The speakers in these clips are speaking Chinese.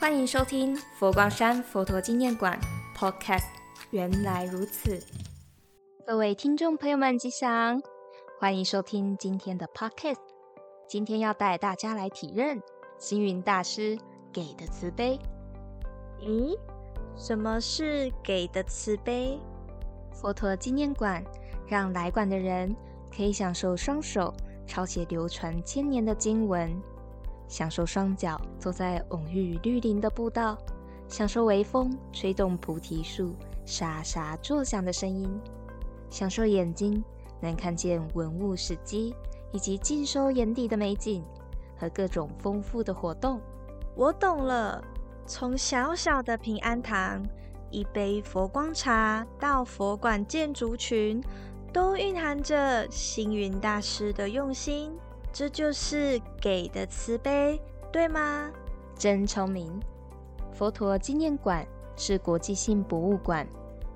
欢迎收听佛光山佛陀纪念馆 Podcast。原来如此，各位听众朋友们吉祥，欢迎收听今天的 Podcast。今天要带大家来体认星云大师给的慈悲。咦，什么是给的慈悲？佛陀纪念馆让来馆的人可以享受双手抄写流传千年的经文。享受双脚走在蓊郁绿林的步道，享受微风吹动菩提树沙沙作响的声音，享受眼睛能看见文物史迹以及尽收眼底的美景和各种丰富的活动。我懂了，从小小的平安堂，一杯佛光茶到佛馆建筑群，都蕴含着星云大师的用心。这就是给的慈悲，对吗？真聪明！佛陀纪念馆是国际性博物馆，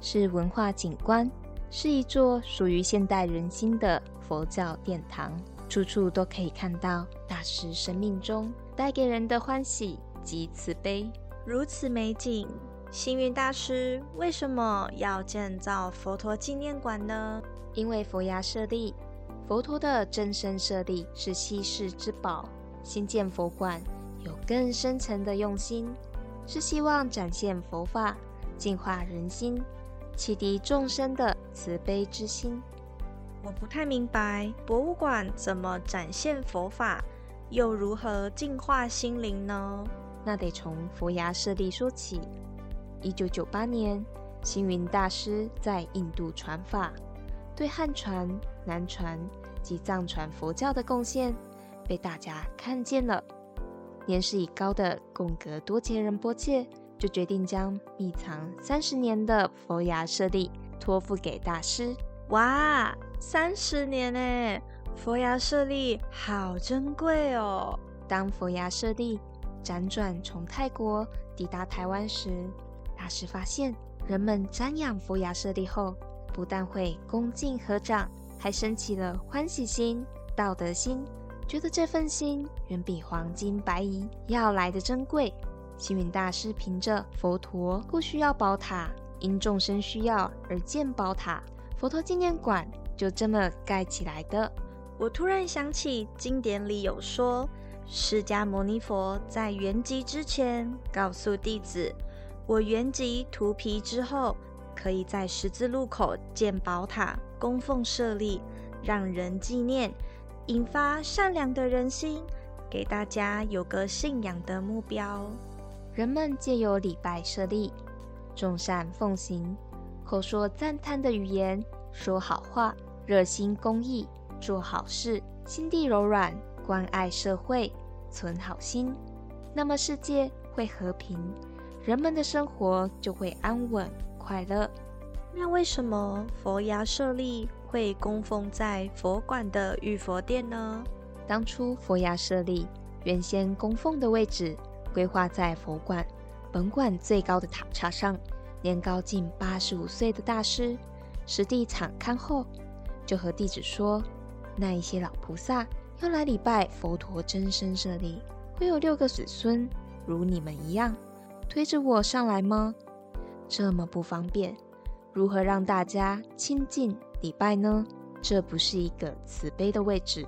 是文化景观，是一座属于现代人心的佛教殿堂，处处都可以看到大师生命中带给人的欢喜及慈悲。如此美景，星云大师为什么要建造佛陀纪念馆呢？因为佛牙舍利。佛陀的真身舍利是稀世之宝，新建佛馆有更深层的用心，是希望展现佛法，净化人心，启迪众生的慈悲之心。我不太明白，博物馆怎么展现佛法，又如何净化心灵呢？那得从佛牙舍利说起。一九九八年，星云大师在印度传法。对汉传、南传及藏传佛教的贡献被大家看见了。年事已高的贡格多杰仁波切就决定将秘藏三十年的佛牙舍利托付给大师。哇，三十年诶，佛牙舍利好珍贵哦！当佛牙舍利辗转从泰国抵达台湾时，大师发现人们瞻仰佛牙舍利后，不但会恭敬合掌，还生起了欢喜心、道德心，觉得这份心远比黄金白银要来得珍贵。星云大师凭着佛陀不需要宝塔，因众生需要而建宝塔，佛陀纪念馆就这么盖起来的。我突然想起经典里有说，释迦牟尼佛在圆寂之前告诉弟子：“我圆寂荼毗之后。”可以在十字路口建宝塔，供奉舍利，让人纪念，引发善良的人心，给大家有个信仰的目标。人们借由礼拜舍利，众善奉行，口说赞叹的语言，说好话，热心公益，做好事，心地柔软，关爱社会，存好心，那么世界会和平，人们的生活就会安稳。快乐。那为什么佛牙舍利会供奉在佛馆的玉佛殿呢？当初佛牙舍利原先供奉的位置规划在佛馆本馆最高的塔刹上。年高近八十五岁的大师实地场勘后，就和弟子说：“那一些老菩萨要来礼拜佛陀真身舍利，会有六个子孙如你们一样推着我上来吗？”这么不方便，如何让大家亲近礼拜呢？这不是一个慈悲的位置。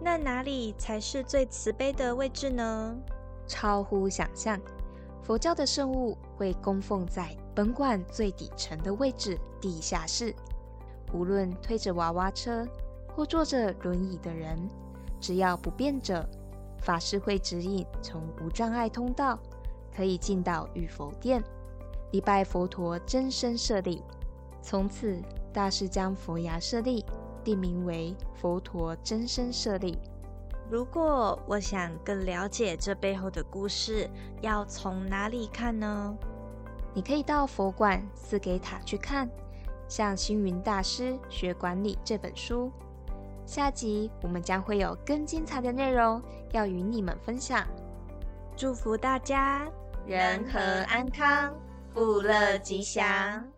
那哪里才是最慈悲的位置呢？超乎想象，佛教的圣物会供奉在本馆最底层的位置——地下室。无论推着娃娃车或坐着轮椅的人，只要不便者，法师会指引从无障碍通道，可以进到玉佛殿。礼拜佛陀真身舍利，从此大师将佛牙舍利定名为佛陀真身舍利。如果我想更了解这背后的故事，要从哪里看呢？你可以到佛馆四给塔去看，向《星云大师学管理》这本书。下集我们将会有更精彩的内容要与你们分享。祝福大家人和安康。富乐吉祥。